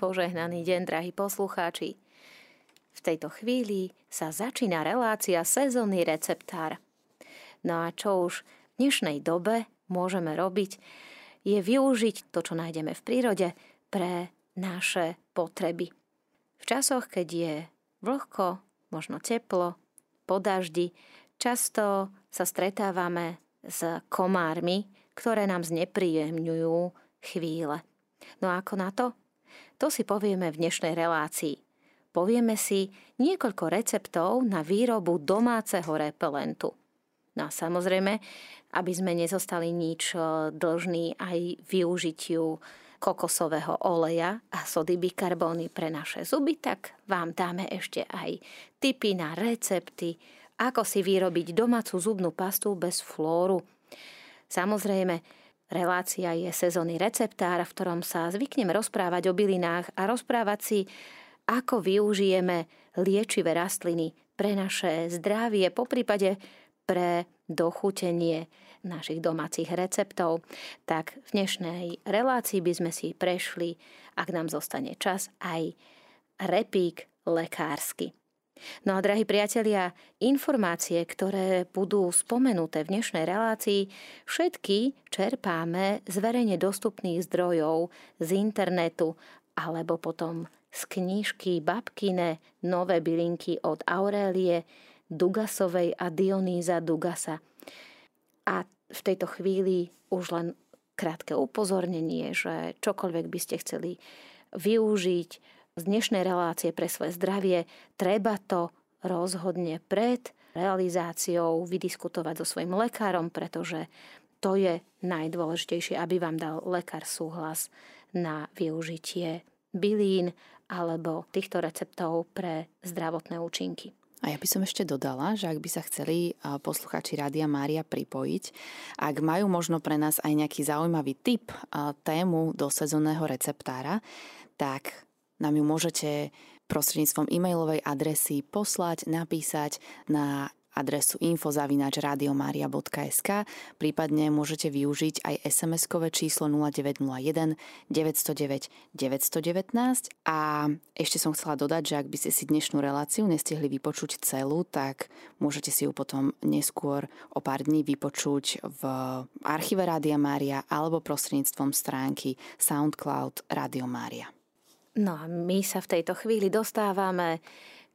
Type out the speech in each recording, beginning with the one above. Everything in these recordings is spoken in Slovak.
Požehnaný deň, drahí poslucháči. V tejto chvíli sa začína relácia sezónny receptár. No a čo už v dnešnej dobe môžeme robiť, je využiť to, čo nájdeme v prírode pre naše potreby. V časoch, keď je vlhko, možno teplo, po daždi, často sa stretávame s komármi, ktoré nám znepríjemňujú chvíle. No a ako na to? To si povieme v dnešnej relácii. Povieme si niekoľko receptov na výrobu domáceho repelentu. No a samozrejme, aby sme nezostali nič e, dlžní aj využitiu kokosového oleja a sody bikarbóny pre naše zuby, tak vám dáme ešte aj tipy na recepty, ako si vyrobiť domácu zubnú pastu bez flóru. Samozrejme, relácia je sezónny receptár, v ktorom sa zvykneme rozprávať o bylinách a rozprávať si, ako využijeme liečivé rastliny pre naše zdravie, po prípade pre dochutenie našich domácich receptov, tak v dnešnej relácii by sme si prešli, ak nám zostane čas, aj repík lekársky. No a drahí priatelia, informácie, ktoré budú spomenuté v dnešnej relácii, všetky čerpáme z verejne dostupných zdrojov, z internetu alebo potom z knižky Babkine Nové bylinky od Aurélie Dugasovej a Dionýza Dugasa. A v tejto chvíli už len krátke upozornenie, že čokoľvek by ste chceli využiť z dnešnej relácie pre svoje zdravie, treba to rozhodne pred realizáciou vydiskutovať so svojim lekárom, pretože to je najdôležitejšie, aby vám dal lekár súhlas na využitie bylín alebo týchto receptov pre zdravotné účinky. A ja by som ešte dodala, že ak by sa chceli posluchači Rádia Mária pripojiť, ak majú možno pre nás aj nejaký zaujímavý tip, tému do sezónneho receptára, tak nám ju môžete prostredníctvom e-mailovej adresy poslať, napísať na adresu info.radiomaria.sk prípadne môžete využiť aj SMS-kové číslo 0901 909 919 a ešte som chcela dodať, že ak by ste si dnešnú reláciu nestihli vypočuť celú, tak môžete si ju potom neskôr o pár dní vypočuť v archíve Rádia Mária alebo prostredníctvom stránky SoundCloud Radio Mária. No a my sa v tejto chvíli dostávame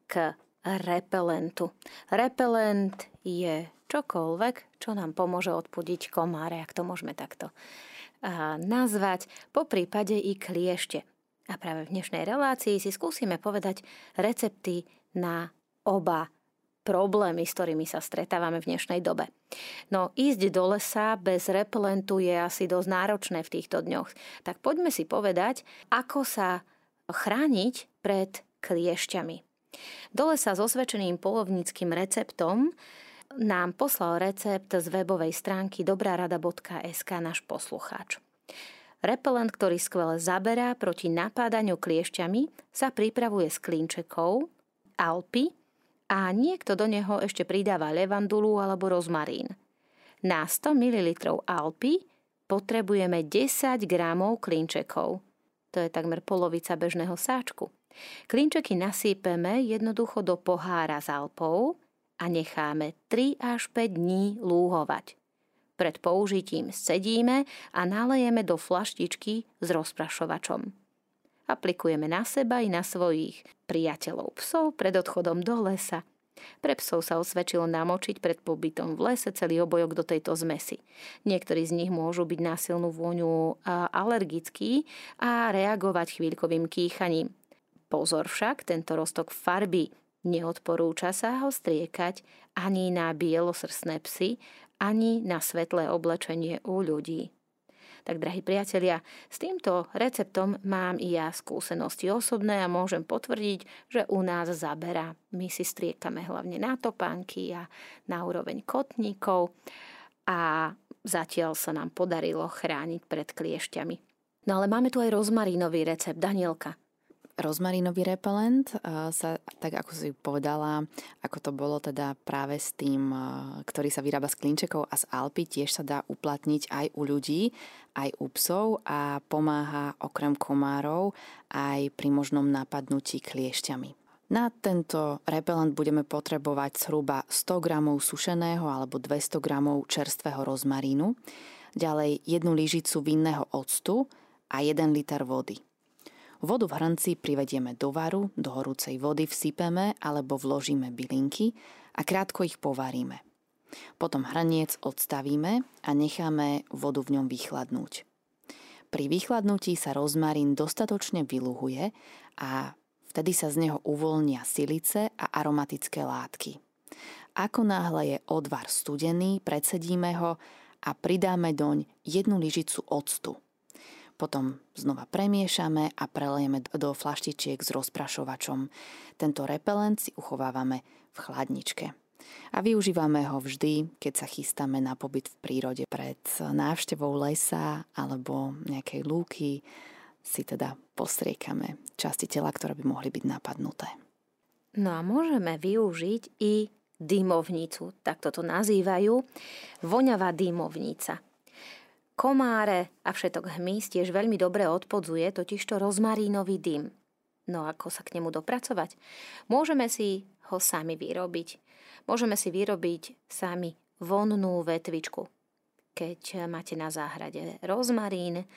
k repelentu. Repelent je čokoľvek, čo nám pomôže odpudiť komáre, ak to môžeme takto nazvať, po prípade i kliešte. A práve v dnešnej relácii si skúsime povedať recepty na oba problémy, s ktorými sa stretávame v dnešnej dobe. No ísť do lesa bez repelentu je asi dosť náročné v týchto dňoch. Tak poďme si povedať, ako sa chrániť pred kliešťami. Dole sa s osvedčeným polovníckým receptom nám poslal recept z webovej stránky dobrarada.sk náš poslucháč. Repelent, ktorý skvele zaberá proti napádaniu kliešťami, sa pripravuje z klinčekov, alpy a niekto do neho ešte pridáva levandulu alebo rozmarín. Na 100 ml alpy potrebujeme 10 g klinčekov. To je takmer polovica bežného sáčku. Klinčeky nasýpeme jednoducho do pohára s alpou a necháme 3 až 5 dní lúhovať. Pred použitím scedíme a nalejeme do flaštičky s rozprašovačom. Aplikujeme na seba i na svojich priateľov psov pred odchodom do lesa. Pre psov sa osvedčilo namočiť pred pobytom v lese celý obojok do tejto zmesi. Niektorí z nich môžu byť na silnú vôňu alergickí a reagovať chvíľkovým kýchaním. Pozor však, tento roztok farby neodporúča sa ho striekať ani na bielosrsné psy, ani na svetlé oblečenie u ľudí. Tak, drahí priatelia, s týmto receptom mám i ja skúsenosti osobné a môžem potvrdiť, že u nás zabera. My si striekame hlavne na topánky a na úroveň kotníkov a zatiaľ sa nám podarilo chrániť pred kliešťami. No ale máme tu aj rozmarínový recept, Danielka. Rozmarínový repelent sa, tak ako si povedala, ako to bolo teda práve s tým, ktorý sa vyrába z klinčekov a z Alpy, tiež sa dá uplatniť aj u ľudí, aj u psov a pomáha okrem komárov aj pri možnom napadnutí kliešťami. Na tento repelent budeme potrebovať zhruba 100 g sušeného alebo 200 g čerstvého rozmarínu, ďalej jednu lyžicu vinného octu a 1 liter vody. Vodu v hrnci privedieme do varu, do horúcej vody vsypeme alebo vložíme bylinky a krátko ich povaríme. Potom hrniec odstavíme a necháme vodu v ňom vychladnúť. Pri vychladnutí sa rozmarín dostatočne vyluhuje a vtedy sa z neho uvoľnia silice a aromatické látky. Ako náhle je odvar studený, predsedíme ho a pridáme doň jednu lyžicu octu – potom znova premiešame a prelejeme do flaštičiek s rozprašovačom. Tento repelent si uchovávame v chladničke. A využívame ho vždy, keď sa chystáme na pobyt v prírode pred návštevou lesa alebo nejakej lúky, si teda postriekame časti tela, ktoré by mohli byť napadnuté. No a môžeme využiť i dymovnicu, tak to nazývajú, voňavá dymovnica. Komáre a všetok hmyz tiež veľmi dobre odpodzuje totižto rozmarínový dym. No ako sa k nemu dopracovať? Môžeme si ho sami vyrobiť. Môžeme si vyrobiť sami vonnú vetvičku. Keď máte na záhrade rozmarín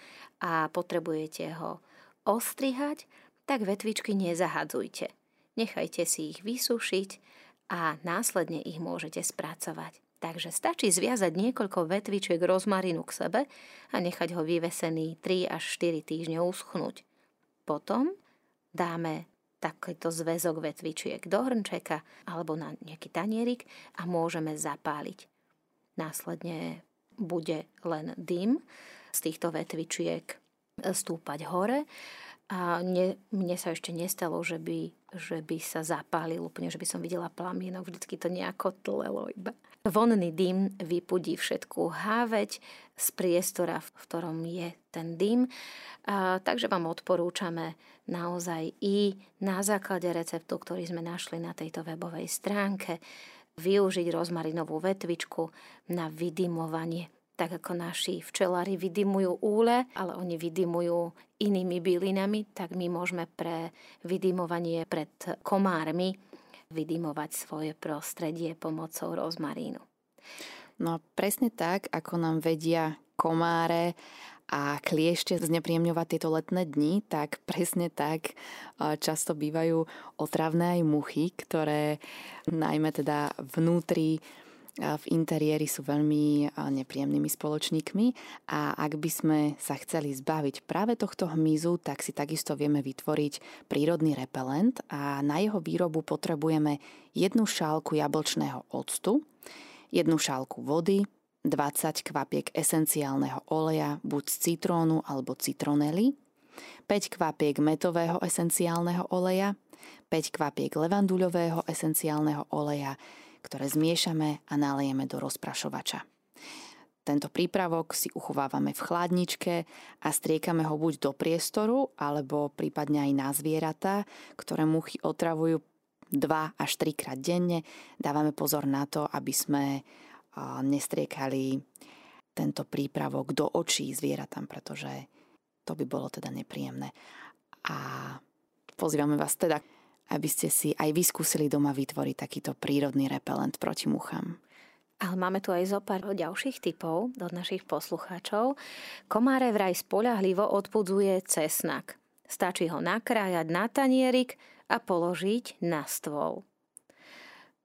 a potrebujete ho ostrihať, tak vetvičky nezahadzujte. Nechajte si ich vysušiť a následne ich môžete spracovať. Takže stačí zviazať niekoľko vetvičiek rozmarínu k sebe a nechať ho vyvesený 3 až 4 týždne uschnúť. Potom dáme takýto zväzok vetvičiek do hrnčeka alebo na nejaký tanierik a môžeme zapáliť. Následne bude len dym z týchto vetvičiek stúpať hore a mne, mne sa ešte nestalo, že by, že by sa zapálil úplne, že by som videla plamienok, vždycky to nejako tlelo iba. Vonný dym vypudí všetku háveť z priestora, v ktorom je ten dym. A, takže vám odporúčame naozaj i na základe receptu, ktorý sme našli na tejto webovej stránke, využiť rozmarinovú vetvičku na vydymovanie tak ako naši včelári vydymujú úle, ale oni vydymujú inými bylinami, tak my môžeme pre vydymovanie pred komármi vydymovať svoje prostredie pomocou rozmarínu. No a presne tak, ako nám vedia komáre a kliešte znepríjemňovať tieto letné dni, tak presne tak často bývajú otravné aj muchy, ktoré najmä teda vnútri v interiéri sú veľmi nepríjemnými spoločníkmi. A ak by sme sa chceli zbaviť práve tohto hmyzu, tak si takisto vieme vytvoriť prírodný repelent. A na jeho výrobu potrebujeme jednu šálku jablčného octu, jednu šálku vody, 20 kvapiek esenciálneho oleja, buď z citrónu alebo citronely, 5 kvapiek metového esenciálneho oleja, 5 kvapiek levanduľového esenciálneho oleja, ktoré zmiešame a nalejeme do rozprašovača. Tento prípravok si uchovávame v chladničke a striekame ho buď do priestoru, alebo prípadne aj na zvieratá, ktoré muchy otravujú 2 až 3 krát denne. Dávame pozor na to, aby sme nestriekali tento prípravok do očí zvieratám, pretože to by bolo teda nepríjemné. A pozývame vás teda aby ste si aj vyskúsili doma vytvoriť takýto prírodný repelent proti muchám. Ale máme tu aj zo pár ďalších typov od našich poslucháčov. Komáre vraj spolahlivo odpudzuje cesnak. Stačí ho nakrájať na tanierik a položiť na stôl.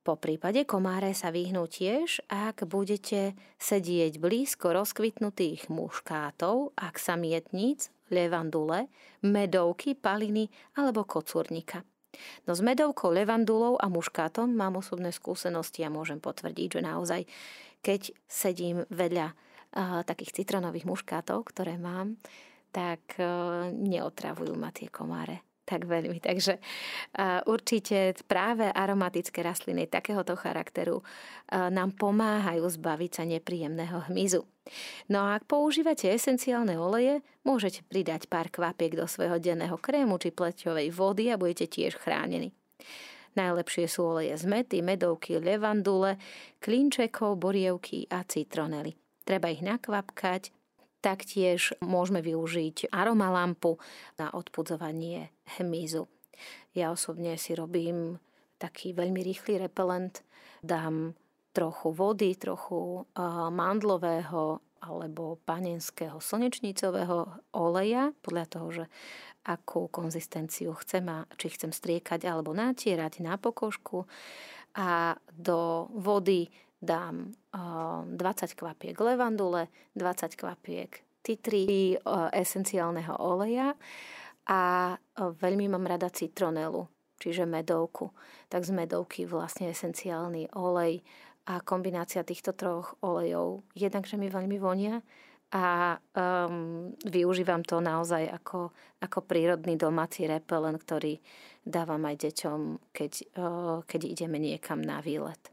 Po prípade komáre sa vyhnú tiež, ak budete sedieť blízko rozkvitnutých muškátov, ak samietníc, levandule, medovky, paliny alebo kocúrnika. No s medovkou, levandulou a muškátom mám osobné skúsenosti a môžem potvrdiť, že naozaj, keď sedím vedľa uh, takých citronových muškátov, ktoré mám, tak uh, neotravujú ma tie komáre. Tak veľmi. Takže určite práve aromatické rastliny takéhoto charakteru nám pomáhajú zbaviť sa nepríjemného hmyzu. No a ak používate esenciálne oleje, môžete pridať pár kvapiek do svojho denného krému či pleťovej vody a budete tiež chránení. Najlepšie sú oleje z mety, medovky, levandule, klinčekov, borievky a citronely. Treba ich nakvapkať, Taktiež môžeme využiť aromalampu na odpudzovanie hmyzu. Ja osobne si robím taký veľmi rýchly repelent. Dám trochu vody, trochu mandlového alebo panenského slnečnicového oleja, podľa toho, že akú konzistenciu chcem a či chcem striekať alebo natierať na pokožku. A do vody dám 20 kvapiek levandule, 20 kvapiek titri esenciálneho oleja a veľmi mám rada citronelu, čiže medovku. Tak z medovky vlastne esenciálny olej a kombinácia týchto troch olejov jednak, že mi veľmi vonia a um, využívam to naozaj ako, ako prírodný domáci repelen, ktorý dávam aj deťom, keď, uh, keď ideme niekam na výlet.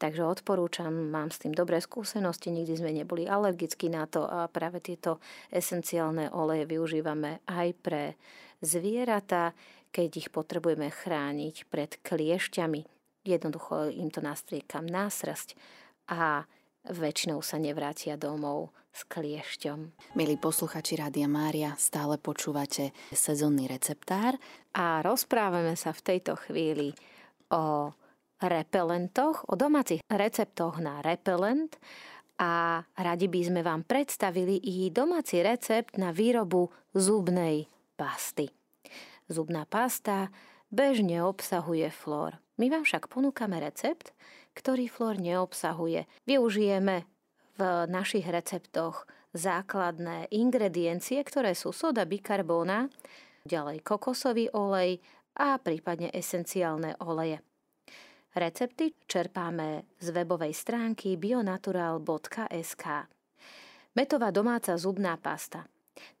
Takže odporúčam, mám s tým dobré skúsenosti, nikdy sme neboli alergickí na to a práve tieto esenciálne oleje využívame aj pre zvieratá, keď ich potrebujeme chrániť pred kliešťami. Jednoducho im to nastriekam na srst a väčšinou sa nevrátia domov s kliešťom. Milí posluchači Rádia Mária, stále počúvate sezónny receptár a rozprávame sa v tejto chvíli o repelentoch, o domácich receptoch na repelent a radi by sme vám predstavili i domáci recept na výrobu zubnej pasty. Zubná pasta bežne obsahuje flór. My vám však ponúkame recept, ktorý flór neobsahuje. Využijeme v našich receptoch základné ingrediencie, ktoré sú soda bikarbóna, ďalej kokosový olej a prípadne esenciálne oleje. Recepty čerpáme z webovej stránky bionatural.sk. Metová domáca zubná pasta.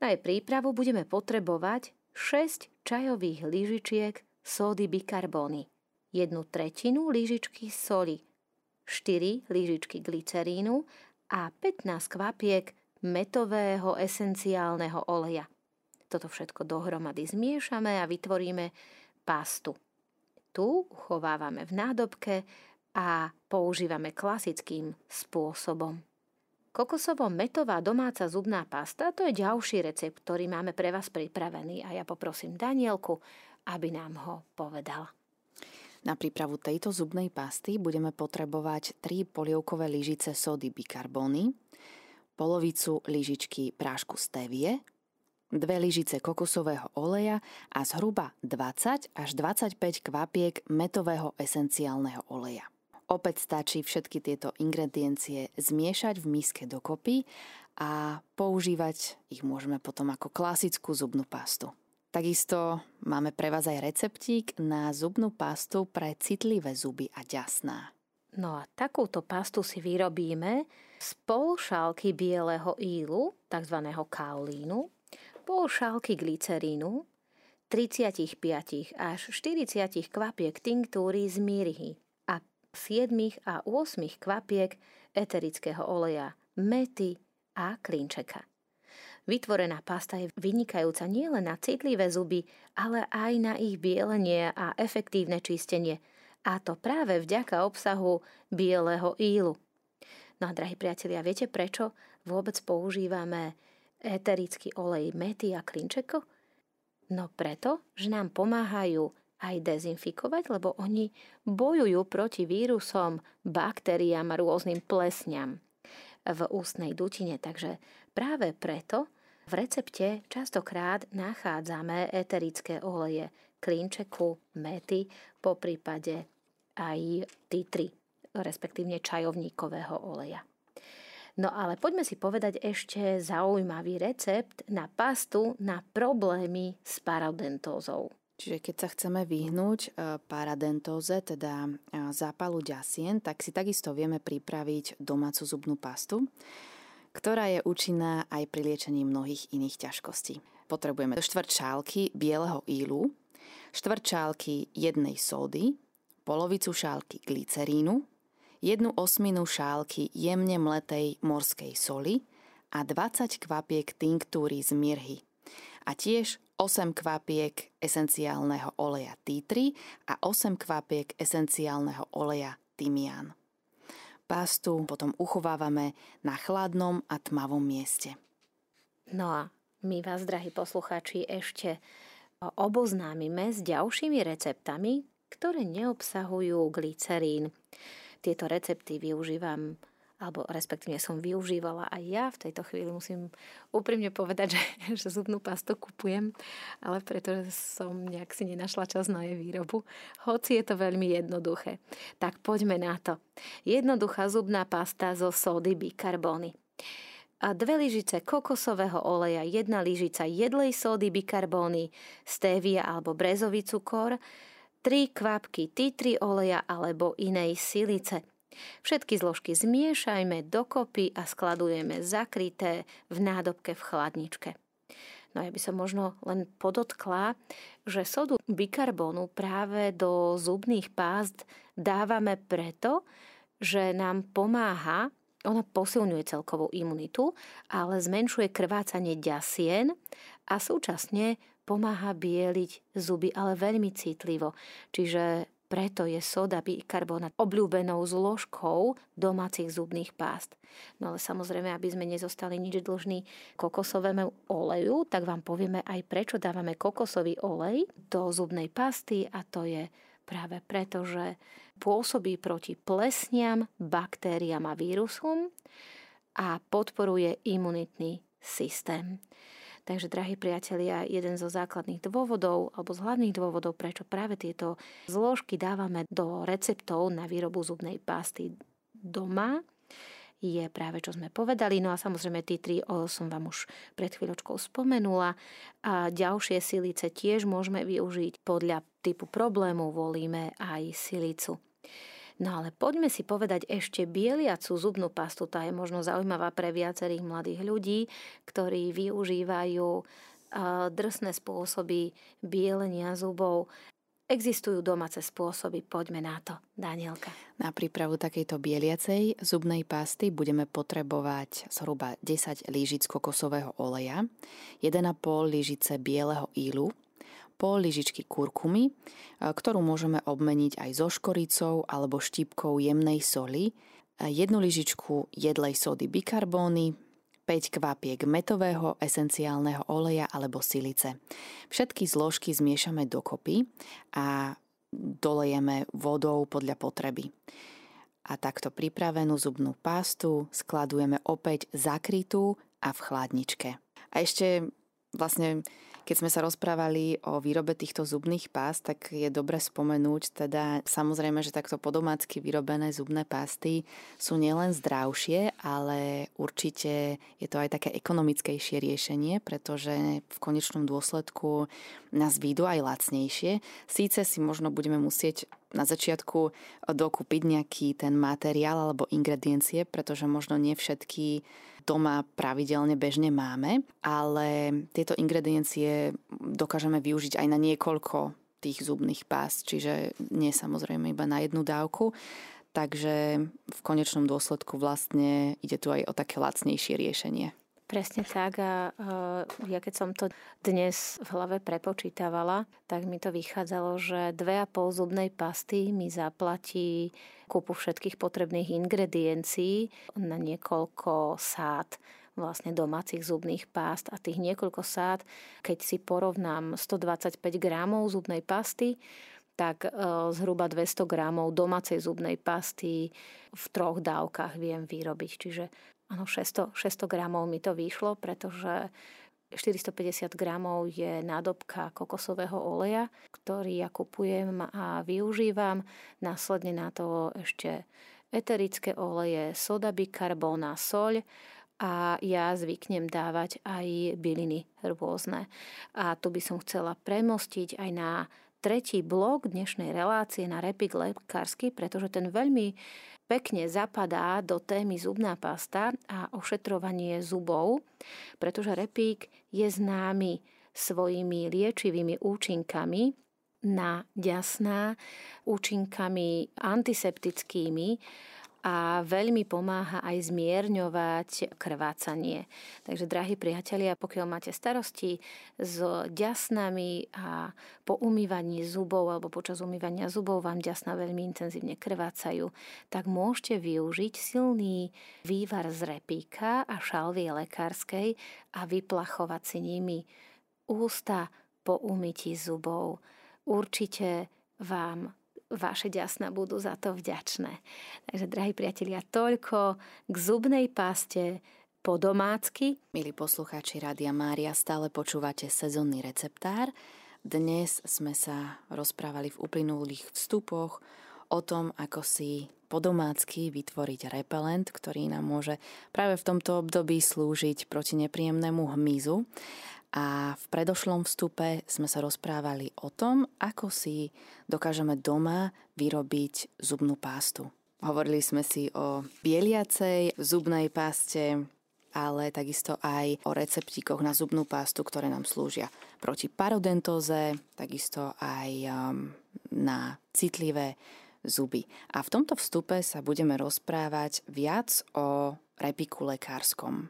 Na jej prípravu budeme potrebovať 6 čajových lyžičiek sódy bikarbóny, 1 tretinu lyžičky soli, 4 lyžičky glycerínu a 15 kvapiek metového esenciálneho oleja. Toto všetko dohromady zmiešame a vytvoríme pastu. Tu uchovávame v nádobke a používame klasickým spôsobom. Kokosovo-metová domáca zubná pasta to je ďalší recept, ktorý máme pre vás pripravený a ja poprosím Danielku, aby nám ho povedala. Na prípravu tejto zubnej pasty budeme potrebovať 3 polievkové lyžice sody bikarbóny, polovicu lyžičky prášku stevie, dve lyžice kokosového oleja a zhruba 20 až 25 kvapiek metového esenciálneho oleja. Opäť stačí všetky tieto ingrediencie zmiešať v miske dokopy a používať ich môžeme potom ako klasickú zubnú pastu. Takisto máme pre vás aj receptík na zubnú pastu pre citlivé zuby a ďasná. No a takúto pastu si vyrobíme z pol šálky bieleho ílu, tzv. kaolínu, pol šálky glycerínu, 35 až 40 kvapiek tinktúry z mírhy a 7 a 8 kvapiek eterického oleja, mety a klinčeka. Vytvorená pasta je vynikajúca nielen na citlivé zuby, ale aj na ich bielenie a efektívne čistenie. A to práve vďaka obsahu bieleho ílu. No a drahí priatelia, viete prečo vôbec používame eterický olej mety a klinčeko? No preto, že nám pomáhajú aj dezinfikovať, lebo oni bojujú proti vírusom, baktériám a rôznym plesňam v ústnej dutine. Takže práve preto v recepte častokrát nachádzame eterické oleje klinčeku, mety, po prípade aj titry, respektívne čajovníkového oleja. No ale poďme si povedať ešte zaujímavý recept na pastu na problémy s paradentózou. Čiže keď sa chceme vyhnúť e, paradentóze, teda e, zápalu ďasien, tak si takisto vieme pripraviť domácu zubnú pastu, ktorá je účinná aj pri liečení mnohých iných ťažkostí. potrebujeme štvrť šálky bieleho ílu, štvrť šálky jednej sódy, polovicu šálky glycerínu, jednu osminu šálky jemne mletej morskej soli a 20 kvapiek tinktúry z mirhy. A tiež 8 kvapiek esenciálneho oleja tree a 8 kvapiek esenciálneho oleja tymián. Pastu potom uchovávame na chladnom a tmavom mieste. No a my vás, drahí poslucháči, ešte oboznámime s ďalšími receptami, ktoré neobsahujú glycerín. Tieto recepty využívam alebo respektíve som využívala aj ja. V tejto chvíli musím úprimne povedať, že, že zubnú pastu kupujem, ale pretože som nejak si nenašla čas na jej výrobu. Hoci je to veľmi jednoduché. Tak poďme na to. Jednoduchá zubná pasta zo sódy bikarbóny. A dve lyžice kokosového oleja, jedna lyžica jedlej sódy bikarbóny, stevia alebo brezový cukor, 3 kvapky titri oleja alebo inej silice. Všetky zložky zmiešajme dokopy a skladujeme zakryté v nádobke v chladničke. No ja by som možno len podotkla, že sodu bikarbonu práve do zubných pást dávame preto, že nám pomáha, ona posilňuje celkovú imunitu, ale zmenšuje krvácanie ďasien a súčasne pomáha bieliť zuby, ale veľmi citlivo. Čiže preto je soda bikarbonát obľúbenou zložkou domácich zubných pást. No ale samozrejme, aby sme nezostali nič dlžní kokosovému oleju, tak vám povieme aj prečo dávame kokosový olej do zubnej pasty a to je práve preto, že pôsobí proti plesniam, baktériám a vírusom a podporuje imunitný systém. Takže, drahí priatelia, jeden zo základných dôvodov alebo z hlavných dôvodov, prečo práve tieto zložky dávame do receptov na výrobu zubnej pasty doma, je práve, čo sme povedali. No a samozrejme, tí tri som vám už pred chvíľočkou spomenula. A ďalšie silice tiež môžeme využiť. Podľa typu problému volíme aj silicu. No ale poďme si povedať ešte bieliacu zubnú pastu. Tá je možno zaujímavá pre viacerých mladých ľudí, ktorí využívajú drsné spôsoby bielenia zubov. Existujú domáce spôsoby, poďme na to, Danielka. Na prípravu takejto bieliacej zubnej pasty budeme potrebovať zhruba 10 lížic kokosového oleja, 1,5 lížice bieleho ílu, pol lyžičky kurkumy, e, ktorú môžeme obmeniť aj so škoricou alebo štipkou jemnej soli, e, jednu lyžičku jedlej sody bikarbóny, 5 kvapiek metového esenciálneho oleja alebo silice. Všetky zložky zmiešame dokopy a dolejeme vodou podľa potreby. A takto pripravenú zubnú pastu skladujeme opäť zakrytú a v chladničke. A ešte vlastne keď sme sa rozprávali o výrobe týchto zubných pás, tak je dobre spomenúť, teda samozrejme, že takto podomácky vyrobené zubné pásty sú nielen zdravšie, ale určite je to aj také ekonomickejšie riešenie, pretože v konečnom dôsledku nás výjdu aj lacnejšie. Síce si možno budeme musieť na začiatku dokúpiť nejaký ten materiál alebo ingrediencie, pretože možno nie všetky doma pravidelne bežne máme, ale tieto ingrediencie dokážeme využiť aj na niekoľko tých zubných pás, čiže nie samozrejme iba na jednu dávku. Takže v konečnom dôsledku vlastne ide tu aj o také lacnejšie riešenie. Presne tak a ja keď som to dnes v hlave prepočítavala, tak mi to vychádzalo, že 2,5 zubnej pasty mi zaplatí kúpu všetkých potrebných ingrediencií na niekoľko sád vlastne domácich zubných pást a tých niekoľko sád, keď si porovnám 125 gramov zubnej pasty, tak e, zhruba 200 gramov domácej zubnej pasty v troch dávkach viem vyrobiť. Čiže Áno, 600, 600 gramov mi to vyšlo, pretože 450 gramov je nádobka kokosového oleja, ktorý ja kupujem a využívam. Následne na to ešte eterické oleje, soda bikarbóna, soľ a ja zvyknem dávať aj byliny rôzne. A tu by som chcela premostiť aj na tretí blok dnešnej relácie na Repik lekársky, pretože ten veľmi pekne zapadá do témy zubná pasta a ošetrovanie zubov, pretože repík je známy svojimi liečivými účinkami na ďasná, účinkami antiseptickými, a veľmi pomáha aj zmierňovať krvácanie. Takže, drahí priatelia, pokiaľ máte starosti s ďasnami a po umývaní zubov alebo počas umývania zubov vám ďasna veľmi intenzívne krvácajú, tak môžete využiť silný vývar z repíka a šalvie lekárskej a vyplachovať si nimi ústa po umytí zubov. Určite vám vaše ďasna budú za to vďačné. Takže, drahí priatelia, toľko k zubnej paste po domácky. Milí poslucháči Rádia Mária, stále počúvate sezónny receptár. Dnes sme sa rozprávali v uplynulých vstupoch o tom, ako si po domácky vytvoriť repelent, ktorý nám môže práve v tomto období slúžiť proti nepríjemnému hmyzu. A v predošlom vstupe sme sa rozprávali o tom, ako si dokážeme doma vyrobiť zubnú pástu. Hovorili sme si o bieliacej zubnej páste, ale takisto aj o receptíkoch na zubnú pástu, ktoré nám slúžia proti parodentóze, takisto aj um, na citlivé zuby. A v tomto vstupe sa budeme rozprávať viac o repiku lekárskom.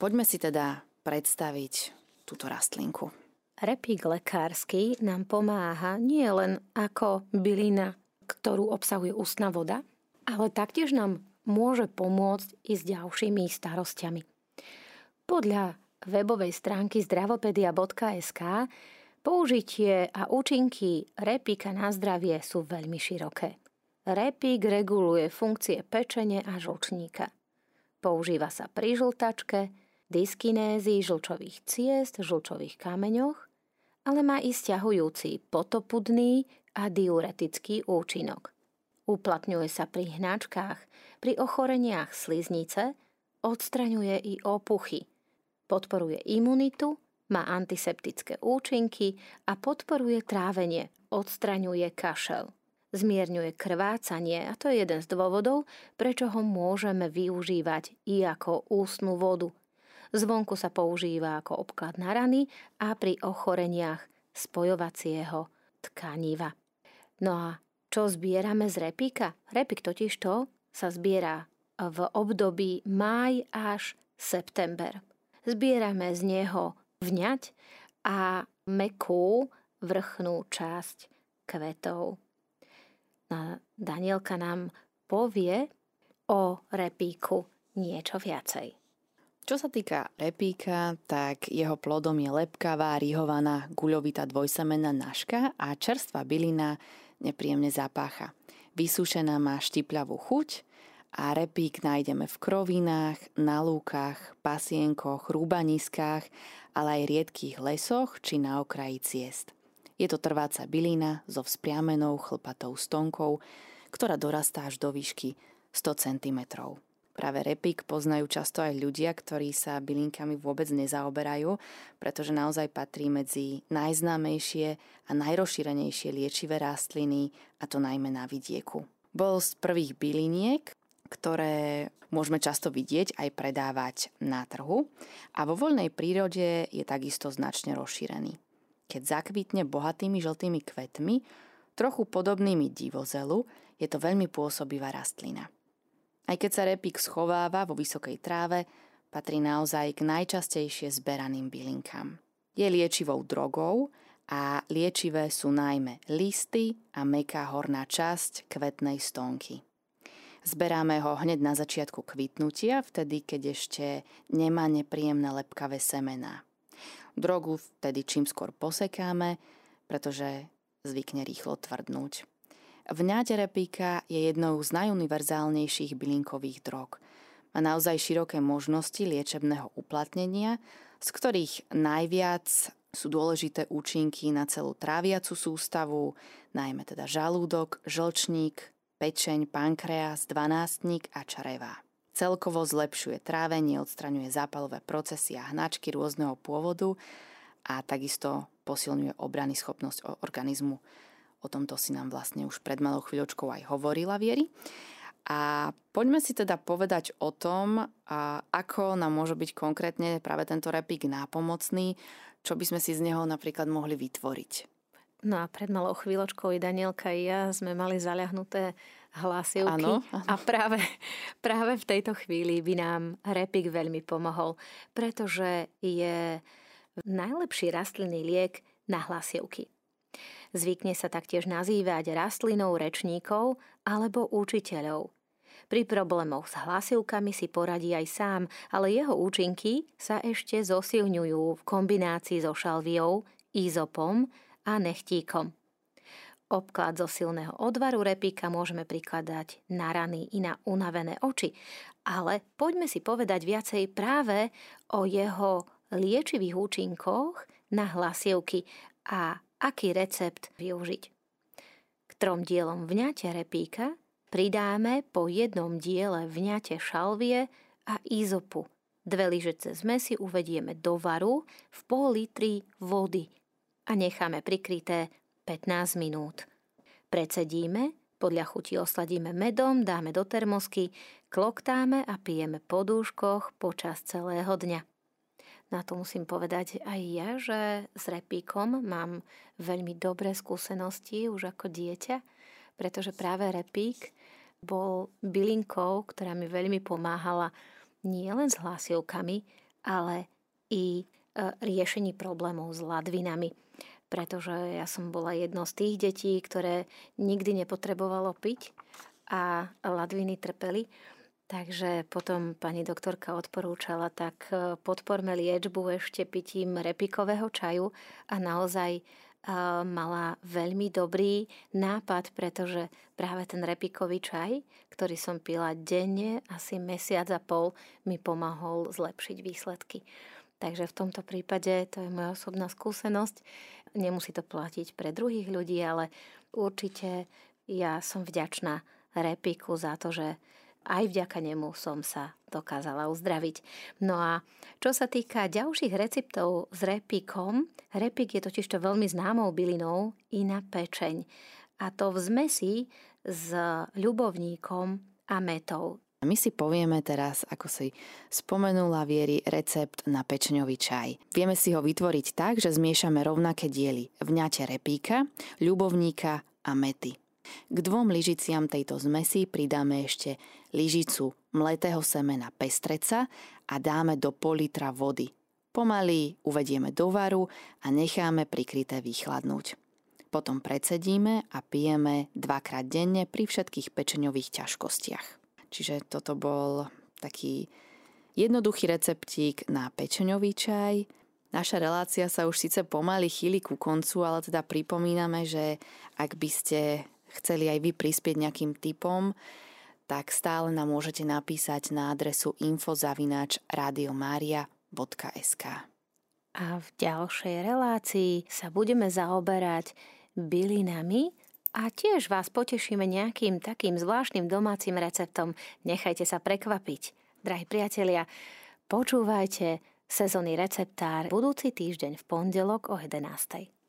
Poďme si teda predstaviť túto rastlinku. Repík lekársky nám pomáha nie len ako bylina, ktorú obsahuje ústna voda, ale taktiež nám môže pomôcť i s ďalšími starostiami. Podľa webovej stránky zdravopedia.sk použitie a účinky repíka na zdravie sú veľmi široké. Repík reguluje funkcie pečene a žlčníka. Používa sa pri žltačke, dyskinézii žlčových ciest, žlčových kameňoch, ale má i stiahujúci potopudný a diuretický účinok. Uplatňuje sa pri hnačkách, pri ochoreniach sliznice, odstraňuje i opuchy, podporuje imunitu, má antiseptické účinky a podporuje trávenie, odstraňuje kašel. Zmierňuje krvácanie a to je jeden z dôvodov, prečo ho môžeme využívať i ako ústnu vodu Zvonku sa používa ako obklad na rany a pri ochoreniach spojovacieho tkaniva. No a čo zbierame z repíka? Repík totiž to sa zbiera v období máj až september. Zbierame z neho vňať a mekú vrchnú časť kvetov. No, Danielka nám povie o repíku niečo viacej. Čo sa týka repíka, tak jeho plodom je lepkavá, rihovaná, guľovitá dvojsemenná nažka a čerstvá bylina nepríjemne zapácha. Vysúšená má štipľavú chuť a repík nájdeme v krovinách, na lúkach, pasienkoch, rúbaniskách, ale aj riedkých lesoch či na okraji ciest. Je to trváca bylina so vzpriamenou chlpatou stonkou, ktorá dorastá až do výšky 100 cm. Práve repík poznajú často aj ľudia, ktorí sa bylinkami vôbec nezaoberajú, pretože naozaj patrí medzi najznámejšie a najrozšírenejšie liečivé rastliny, a to najmä na vidieku. Bol z prvých byliniek, ktoré môžeme často vidieť aj predávať na trhu a vo voľnej prírode je takisto značne rozšírený. Keď zakvitne bohatými žltými kvetmi, trochu podobnými divozelu, je to veľmi pôsobivá rastlina. Aj keď sa repík schováva vo vysokej tráve, patrí naozaj k najčastejšie zberaným bylinkám. Je liečivou drogou a liečivé sú najmä listy a meká horná časť kvetnej stonky. Zberáme ho hneď na začiatku kvitnutia, vtedy keď ešte nemá nepríjemné lepkavé semená. Drogu vtedy čím skôr posekáme, pretože zvykne rýchlo tvrdnúť. Vňať repíka je jednou z najuniverzálnejších bylinkových drog. Má naozaj široké možnosti liečebného uplatnenia, z ktorých najviac sú dôležité účinky na celú tráviacu sústavu, najmä teda žalúdok, žlčník, pečeň, pankreas, dvanástnik a čareva. Celkovo zlepšuje trávenie, odstraňuje zápalové procesy a hnačky rôzneho pôvodu a takisto posilňuje obrany schopnosť organizmu O tomto si nám vlastne už pred malou chvíľočkou aj hovorila Viery. A poďme si teda povedať o tom, ako nám môže byť konkrétne práve tento repík nápomocný, čo by sme si z neho napríklad mohli vytvoriť. No a pred malou chvíľočkou i Danielka i ja sme mali zaľahnuté hlasivky. Áno, áno. A práve, práve v tejto chvíli by nám repik veľmi pomohol, pretože je najlepší rastlinný liek na hlasivky. Zvykne sa taktiež nazývať rastlinou rečníkov alebo učiteľov. Pri problémoch s hlasivkami si poradí aj sám, ale jeho účinky sa ešte zosilňujú v kombinácii so šalviou, izopom a nechtíkom. Obklad zo silného odvaru repíka môžeme prikladať na rany i na unavené oči, ale poďme si povedať viacej práve o jeho liečivých účinkoch na hlasivky a aký recept využiť. K trom dielom vňate repíka pridáme po jednom diele vňate šalvie a izopu. Dve lyžice zmesi uvedieme do varu v pol litri vody a necháme prikryté 15 minút. Precedíme, podľa chuti osladíme medom, dáme do termosky, kloktáme a pijeme po dúškoch počas celého dňa. Na to musím povedať aj ja, že s repíkom mám veľmi dobré skúsenosti už ako dieťa, pretože práve repík bol bylinkou, ktorá mi veľmi pomáhala nielen s hlasivkami, ale i e, riešení problémov s ladvinami pretože ja som bola jedno z tých detí, ktoré nikdy nepotrebovalo piť a ladviny trpeli. Takže potom pani doktorka odporúčala, tak e, podporme liečbu ešte pitím repikového čaju a naozaj e, mala veľmi dobrý nápad, pretože práve ten repikový čaj, ktorý som pila denne, asi mesiac a pol, mi pomohol zlepšiť výsledky. Takže v tomto prípade to je moja osobná skúsenosť. Nemusí to platiť pre druhých ľudí, ale určite ja som vďačná Repiku za to, že aj vďaka nemu som sa dokázala uzdraviť. No a čo sa týka ďalších receptov s repikom, repik je totižto veľmi známou bylinou i na pečeň. A to v zmesi s ľubovníkom a metou. My si povieme teraz, ako si spomenula Viery, recept na pečňový čaj. Vieme si ho vytvoriť tak, že zmiešame rovnaké diely vňate repíka, ľubovníka a mety. K dvom lyžiciam tejto zmesi pridáme ešte lyžicu mletého semena pestreca a dáme do pol vody. Pomaly uvedieme do varu a necháme prikryté vychladnúť. Potom predsedíme a pijeme dvakrát denne pri všetkých pečeňových ťažkostiach. Čiže toto bol taký jednoduchý receptík na pečeňový čaj. Naša relácia sa už síce pomaly chýli ku koncu, ale teda pripomíname, že ak by ste chceli aj vy prispieť nejakým typom, tak stále nám môžete napísať na adresu infozavináč radiomaria.sk. A v ďalšej relácii sa budeme zaoberať bylinami, a tiež vás potešíme nejakým takým zvláštnym domácim receptom. Nechajte sa prekvapiť. Drahí priatelia, počúvajte sezónny receptár budúci týždeň v pondelok o 11.